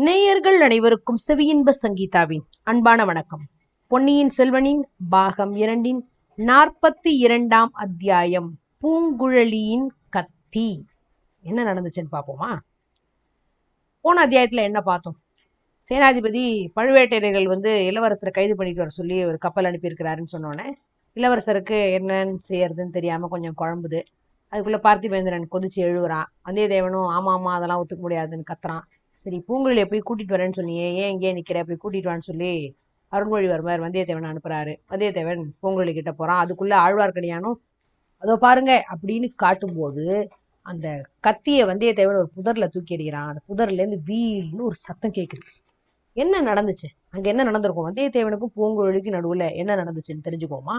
நேயர்கள் அனைவருக்கும் செவியின்ப சங்கீதாவின் அன்பான வணக்கம். பொன்னியின் செல்வனின் பாகம் இரண்டின் நாற்பத்தி இரண்டாம் அத்தியாயம் பூங்குழலியின் கத்தி. என்ன நடந்துச்சுன்னு பார்ப்போமா? போன அத்தியாயத்துல என்ன பார்த்தோம்? சேனாதிபதி பழுவேட்டையர்கள் வந்து இளவரசரை கைது பண்ணிட்டு வர சொல்லி ஒரு கப்பல் அனுப்பியிருக்கிறாருன்னு சொன்னோன்னே இளவரசருக்கு என்னன்னு செய்யறதுன்னு தெரியாம கொஞ்சம் குழம்புது. அதுக்குள்ள பார்த்திபேந்திரன் கொதிச்சு எழுவுறான். வந்தியத்தேவனும் ஆமா ஆமா அதெல்லாம் ஒத்துக்க முடியாதுன்னு கத்துறான். சரி பூங்குழலியை போய் கூட்டிட்டு வரேன்னு சொன்னியே ஏன் இங்கே நிக்கிற? போய் கூட்டிட்டு வான்னு சொல்லி அருண்மொழிவர்மர் வந்தியத்தேவன் அனுப்புறாரு. வந்தியத்தேவன் பூங்குழலி கிட்ட போறான். அதுக்குள்ள ஆழ்வார்க்கடியானும் அதோ பாருங்க அப்படின்னு காட்டும்போது அந்த கத்திய வந்தியத்தேவன் ஒரு புதர்ல தூக்கி எறிகிறான். அந்த புதர்ல இருந்து வீல்னு ஒரு சத்தம் கேக்குது. என்ன நடந்துச்சு? அங்க என்ன நடந்திருக்கும்? வந்தியத்தேவனுக்கும் பூங்குழலிக்கும் நடுவுல என்ன நடந்துச்சுன்னு தெரிஞ்சுக்கோமா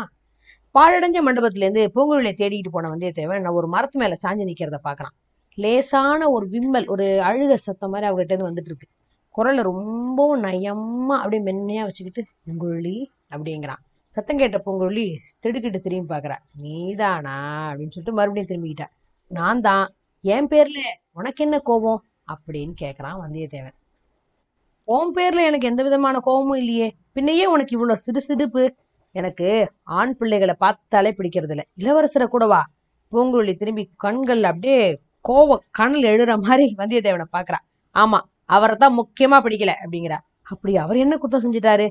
பாழடைஞ்ச மண்டபத்துல இருந்து பூங்குழலியை தேடிட்டு போன வந்தியத்தேவன் நான் ஒரு மரத்து மேல சாஞ்சு நிக்கிறத பாக்கலாம் லேசான ஒரு விம்மல் ஒரு அழுக சத்தம் மாதிரி அவர்கிட்ட இருந்து வந்துட்டு இருக்கு. குரலை ரொம்பவும் நயமா அப்படியே மென்மையா வச்சுக்கிட்டு பூங்குழலி அப்படிங்கிறான். சத்தம் கேட்ட பொங்குழலி திடுக்கிட்டு திரும்பி பாக்குறா நீதானா? அப்படின்னு சொல்லிட்டு மறுபடியும் திரும்பிக்கிட்டா. நான் தான் என் பேர்ல உனக்கு என்ன கோபம்? அப்படின்னு கேக்குறான் வந்தியத்தேவன். உன் பேர்ல எனக்கு எந்த விதமான கோபமும் இல்லையே. பின்னையே உனக்கு இவ்வளவு சிறு சிரிப்பு எனக்கு ஆண் பிள்ளைகளை பார்த்தாலே பிடிக்கிறது இல்ல இளவரசரை கூடவா பூங்குழலி திரும்பி கண்கள் அப்படியே கோவ கண்ணில் எழுற மாதிரி வந்தியத்தேவனை பாக்குறா. ஆமா அவரை தான் முக்கியமா பிடிக்கல அப்படிங்கிறா. அப்படி அவர் என்ன குத்தம் செஞ்சுட்டாரு?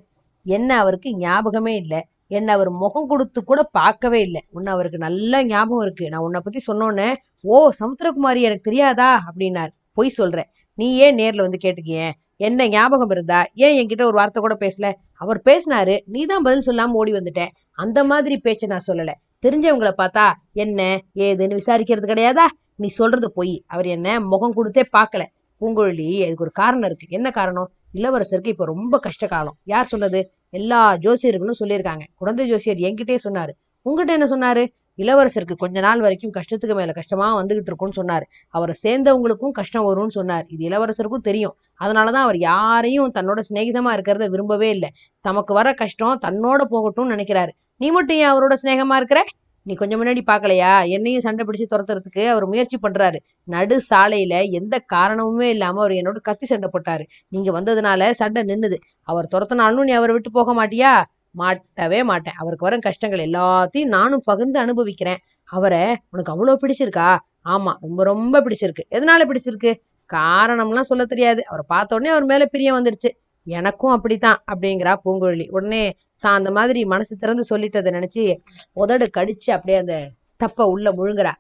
என்ன அவருக்கு ஞாபகமே இல்ல. என்ன அவர் முகம் கொடுத்து கூட பார்க்கவே இல்லை. உன்னை அவருக்கு நல்ல ஞாபகம் இருக்கு. நான் உன்னை பத்தி சொன்னோன்னே ஓ சமுத்திரகுமாரி எனக்கு தெரியாதா? அப்படின்னார். பொய் சொல்றேன் நீ ஏன் நேர்ல வந்து கேட்டுக்கிய? என்ன ஞாபகம் இருந்தா? ஏன் என்கிட்ட ஒரு வார்த்தை கூட பேசல? அவர் பேசினாரு. நீ தான் பதில் சொல்லாம ஓடி வந்துட்டேன். அந்த மாதிரி பேச்ச நான் சொல்லல. தெரிஞ்சவங்களை பார்த்தா என்ன ஏதுன்னு விசாரிக்கிறது கிடையாதா? நீ சொல்றது பொய். அவர் என்ன முகம் கொடுத்தே பார்க்கல. பூங்குழலி அதுக்கு ஒரு காரணம் இருக்கு. என்ன காரணம்? இளவரசருக்கு இப்ப ரொம்ப கஷ்ட காலம். யார் சொன்னது? எல்லா ஜோசியர்களும் சொல்லியிருக்காங்க. குழந்தை ஜோசியர் என்கிட்டயே சொன்னாரு. உங்ககிட்ட என்ன சொன்னாரு? இளவரசருக்கு கொஞ்ச நாள் வரைக்கும் கஷ்டத்துக்கு மேல கஷ்டமா வந்துகிட்டு இருக்கும்னு சொன்னார். அவரை சேர்ந்தவங்களுக்கும் கஷ்டம் வரும்னு சொன்னார். இது இளவரசருக்கும் தெரியும். அதனாலதான் அவர் யாரையும் தன்னோட சிநேகிதமா இருக்கிறத விரும்பவே இல்லை. தமக்கு வர கஷ்டம் தன்னோட போகட்டும்னு நினைக்கிறாரு. நீ மட்டும் ஏன் அவரோட சிநேகமா இருக்கிற? நீ கொஞ்சம் முன்னாடி பாக்கலையா என்னையும் சண்டை பிடிச்சு துரத்துறதுக்கு அவர் முயற்சி பண்றாரு. நடு சாலையில எந்த காரணமுமே இல்லாம அவர் என்னோட கத்தி சண்டை போட்டாரு. நீங்க வந்ததுனால சண்டை நின்னுது. அவர் துரத்தினாலும் நீ அவரை விட்டு போக மாட்டியா? மாட்டவே மாட்டேன். அவருக்கு வர கஷ்டங்கள் எல்லாத்தையும் நானும் பகிர்ந்து அனுபவிக்கிறேன். அவரை உனக்கு அவ்வளவு பிடிச்சிருக்கா? ஆமா ரொம்ப ரொம்ப பிடிச்சிருக்கு. எதனால பிடிச்சிருக்கு? காரணம்லாம் சொல்ல தெரியாது. அவரை பார்த்த உடனே அவர் மேல பிரியம் வந்துருச்சு. எனக்கும் அப்படித்தான் அப்படிங்கிறா பூங்குழலி. உடனே தான் அந்த மாதிரி மனசு திறந்து சொல்லிட்டதை நினைச்சு உதடு கடிச்சு அப்படியே அந்த தப்ப உள்ள முழுங்குறா.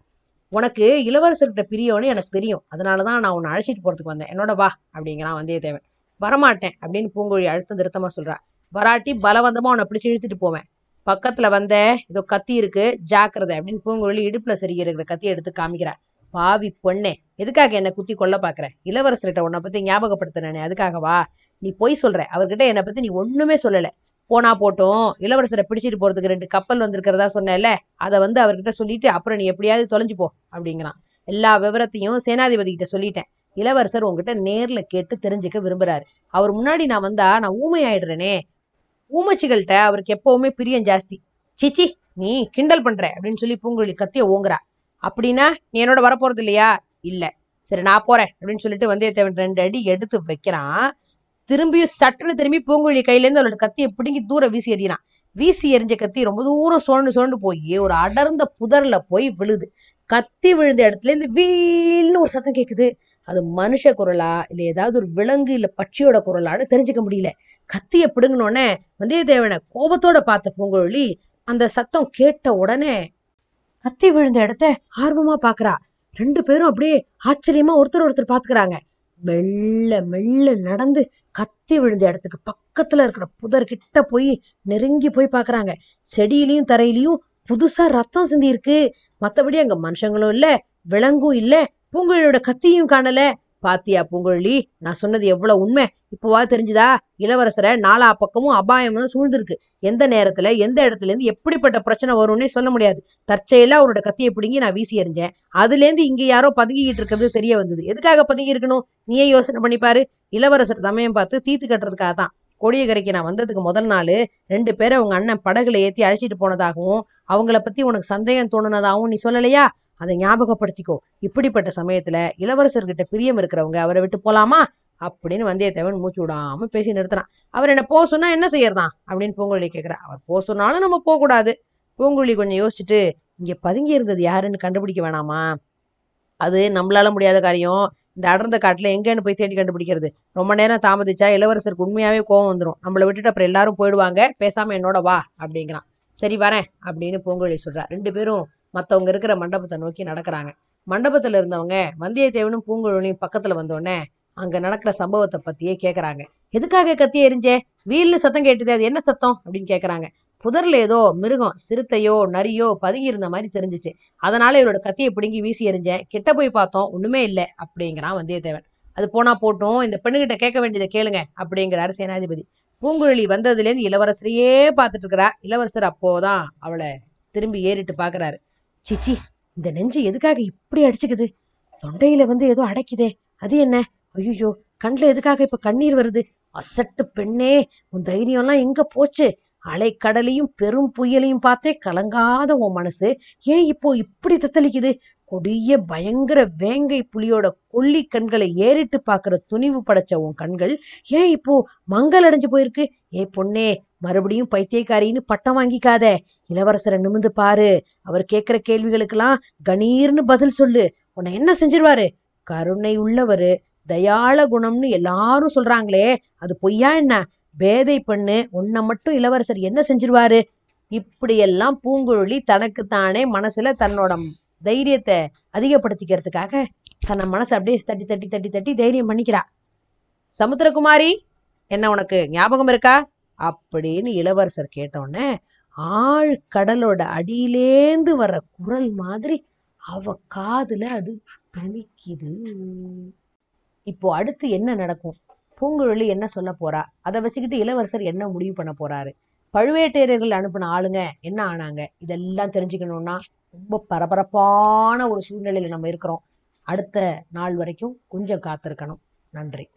உனக்கு இளவரசர்கிட்ட பிரியவனே எனக்கு தெரியும். அதனாலதான் நான் உன்னை அழைச்சிட்டு போறதுக்கு வந்தேன். என்னோட வா அப்படிங்கிறான் வந்தியத்தேவன். வரமாட்டேன் அப்படின்னு பூங்கொழி அழுத்தம் திருத்தமா சொல்றா. வராட்டி பலவந்தமா உன்னை பிடிச்சு இழுத்துட்டு போவேன். பக்கத்துல வந்த இதோ கத்தி இருக்கு ஜாக்கிரதை அப்படின்னு பூங்குழலி இடுப்புல சரிகிற இருக்கிற கத்தியை எடுத்து காமிக்கிறா. பாவி பொண்ணே எதுக்காக என்ன குத்தி கொல்ல பாக்குற? இளவரசர்கிட்ட உன்னை பத்தி ஞாபகப்படுத்தினே அதுக்காகவா? நீ பொய் சொல்ற. அவர்கிட்ட என்னை பத்தி நீ ஒண்ணுமே சொல்லல. போனா போட்டும் இளவரசரை பிடிச்சிட்டு போறதுக்கு ரெண்டு கப்பல் வந்திருக்கிறதா சொன்னேன்ல அதை வந்து அவர்கிட்ட சொல்லிட்டு அப்புறம் நீ எப்படியாவது தொலைஞ்சு போ அப்படிங்கிறான். எல்லா விவரத்தையும் சேனாதிபதி கிட்ட சொல்லிட்டேன். இளவரசர் உங்ககிட்ட நேர்ல கேட்டு தெரிஞ்சுக்க விரும்புறாரு. அவர் முன்னாடி நான் வந்தா நான் ஊமை ஆயிடுறேனே ஊமச்சிகள்கிட்ட அவருக்கு எப்பவுமே பிரியம் ஜாஸ்தி. சிச்சி நீ கிண்டல் பண்ற அப்படின்னு சொல்லி பூங்குழலி கத்திய ஓங்குறா. அப்படின்னா நீ என்னோட வரப்போறது இல்லையா? இல்ல. சரி நான் போறேன் அப்படின்னு சொல்லிட்டு வந்தியத்தேவன் ரெண்டு அடி எடுத்து வைக்கிறான். திரும்பியும் சட்டுன்னு திரும்பி பூங்குழலி கையில இருந்து அவளோட கத்தியை பிடுங்கி தூரம் வீசி எறிகிறான் வீசி எறிஞ்ச கத்தி ரொம்ப தூரம் சுழண்டு சுழண்டு போய் ஒரு அடர்ந்த புதர்ல போய் விழுது. கத்தி விழுந்த இடத்துல இருந்து வீல்னு ஒரு சத்தம் கேக்குது. அது மனுஷ குரலா இல்ல ஏதாவது ஒரு விலங்கு இல்ல பட்சியோட குரலான்னு தெரிஞ்சுக்க முடியல. கத்திய பிடுங்கினோடனே வந்தியத்தேவனை கோபத்தோட பார்த்த பூங்குழலி அந்த சத்தம் கேட்ட உடனே கத்தி விழுந்த இடத்த ஆர்வமா பாக்குறா. ரெண்டு பேரும் அப்படியே ஆச்சரியமா ஒருத்தர் ஒருத்தர் பாத்துக்கிறாங்க. மெல்ல மெல்ல நடந்து கத்தி விழுந்த இடத்துக்கு பக்கத்துல இருக்கிற புதர் கிட்ட போய் நெருங்கி போய் பாக்குறாங்க. செடியிலையும் தரையிலையும் புதுசா ரத்தம் சிந்தி இருக்கு மத்தபடி அங்க மனுஷங்களும் இல்ல விலங்கும் இல்ல பூங்குழலியோட கத்தியும் காணல. பாத்தியா பூங்குழலி? நான் சொன்னது எவ்வளவு உண்மை? இப்போவா தெரிஞ்சுதா? இளவரசரை நாலா பக்கமும் அபாயம் வந்து சூழ்ந்திருக்கு. எந்த நேரத்துல எந்த இடத்துல இருந்து எப்படிப்பட்ட பிரச்சனை வரும்னே சொல்ல முடியாது. தற்செயலா அவரோட கத்தியை பிடுங்கி நான் வீசி எறிஞ்சேன். அதுல இருந்து இங்க யாரோ பதுங்கிட்டு இருக்கிறது தெரிய வந்தது. எதுக்காக பதுங்கி இருக்கணும்? நீயே யோசனை பண்ணி பாரு. இளவரசர் சமயம் பார்த்து தீத்து கட்டுறதுக்காக தான். கொடியகரைக்கு நான் வந்ததுக்கு முதல் நாள் ரெண்டு பேரை உங்க அண்ணன் படகுல ஏத்தி அழைச்சிட்டு போனதாகவும் அவங்கள பத்தி உனக்கு சந்தேகம் தோணுனதாகவும் நீ சொல்லலையா? அதை ஞாபகப்படுத்திக்கோ. இப்படிப்பட்ட சமயத்துல இளவரசர்கிட்ட பிரியம் இருக்கிறவங்க அவரை விட்டு போலாமா? அப்படின்னு வந்தியத்தேவன் மூச்சு விடாம பேசி நிறுத்தினான். அவர் என்ன போக சொன்னா என்ன செய்யறதான்? அப்படின்னு பூங்குழலி கேட்கிறா. அவர் போக சொன்னாலும் நம்ம போக கூடாது பூங்குழலி கொஞ்சம் யோசிச்சுட்டு இங்க பதுங்கி இருந்தது யாருன்னு கண்டுபிடிக்க வேணாமா? அது நம்மளால முடியாத காரியம். இந்த அடர்ந்த காட்டுல எங்கன்னு போய் தேடி கண்டுபிடிக்கிறது. ரொம்ப நேரம் தாமதிச்சா இளவரசருக்கு உண்மையாவே கோவம் வந்துடும் நம்மளை விட்டுட்டு அப்புறம் எல்லாரும் போயிடுவாங்க. பேசாம என்னோட வா அப்படிங்கிறான். சரி வரேன் அப்படின்னு பொங்கலி சொல்றா. ரெண்டு பேரும் மத்தவங்க இருக்கிற மண்டபத்தை நோக்கி நடக்கிறாங்க. மண்டபத்துல இருந்தவங்க வந்தியத்தேவனும் பூங்குழலியும் பக்கத்துல வந்தோடனே அங்க நடக்கிற சம்பவத்தை பத்தியே கேக்குறாங்க. எதுக்காக கத்தி எரிஞ்சே வீல்னு சத்தம் கேட்டுது அது என்ன சத்தம்? அப்படின்னு கேக்குறாங்க. புதர்ல ஏதோ மிருகம் சிறுத்தையோ நரியோ பதுங்கி இருந்த மாதிரி தெரிஞ்சுச்சு. அதனால இவரோட கத்தியை பிடுங்கி வீசி எறிஞ்சேன். கிட்ட போய் பார்த்தோம். ஒண்ணுமே இல்லை அப்படிங்கிறான் வந்தியத்தேவன். அது போனா போட்டும். இந்த பெண்ணுகிட்ட கேட்க வேண்டியதை கேளுங்க அப்படிங்கிறாரு சேனாதிபதி. பூங்குழலி வந்ததுலேருந்து இளவரசரையே பார்த்துட்டு இருக்கிறா. இளவரசர் அப்போதான் அவளை திரும்பி ஏறிட்டு பாக்குறாரு. சிச்சி இந்த நெஞ்சு எதுக்காக இப்படி அடிச்சுக்குது? தொண்டையில வந்து ஏதோ அடைக்குதே அது என்ன? ஐயோ கண்ணுல எதுக்காக இப்ப கண்ணீர் வருது? அசட்டு பெண்ணே உன் தைரியம்லாம் எங்க போச்சு? அலைக்கடலையும் பெரும் புயலையும் பார்த்தே கலங்காத உன் மனசு ஏன் இப்போ இப்படி தத்தளிக்குது? கொடிய பயங்கர வேங்கை புலியோட கொல்லி கண்களை ஏறிட்டு பாக்குற துணிவு படைச்ச உன் கண்கள் ஏன் இப்போ மங்கள் அடைஞ்சு போயிருக்கு? ஏ பொண்ணே மறுபடியும் பைத்தியக்காரின்னு பட்டம் வாங்கிக்காத. இளவரசரை நிமிந்து பாரு. அவர் கேட்கிற கேள்விகளுக்கெல்லாம் கணீர்னு பதில் சொல்லு. உன்னை என்ன செஞ்சிருவாரு? கருணை உள்ளவரு. தயாள குணம்னு எல்லாரும் சொல்றாங்களே. அது பொய்யா என்ன? பேதை பண்ணு உன்னை மட்டும் இளவரசர் என்ன செஞ்சிருவாரு? இப்படியெல்லாம் பூங்குழலி தனக்குத்தானே மனசுல தன்னோட தைரியத்தை அதிகப்படுத்திக்கிறதுக்காக தன்னை மனசை அப்படியே தட்டி தட்டி தட்டி தட்டி தைரியம் பண்ணிக்கிறா. சமுத்திரகுமாரி என்ன உனக்கு ஞாபகம் இருக்கா? அப்படின்னு இளவரசர் கேட்டோடனே ஆழ் கடலோட அடியிலேந்து வர்ற குரல் மாதிரி அவ காதுல அது துணிக்குது. இப்போ அடுத்து என்ன நடக்கும்? பூங்குழலி என்ன சொல்ல போறா? அதை வச்சுக்கிட்டு இளவரசர் என்ன முடிவு பண்ண போறாரு? பழுவேட்டையர்கள் அனுப்பின ஆளுங்க என்ன ஆனாங்க? இதெல்லாம் தெரிஞ்சுக்கணும்னா ரொம்ப பரபரப்பான ஒரு சூழ்நிலையில நம்ம இருக்கிறோம். அடுத்த நாள் வரைக்கும் கொஞ்சம் காத்திருக்கணும். நன்றி.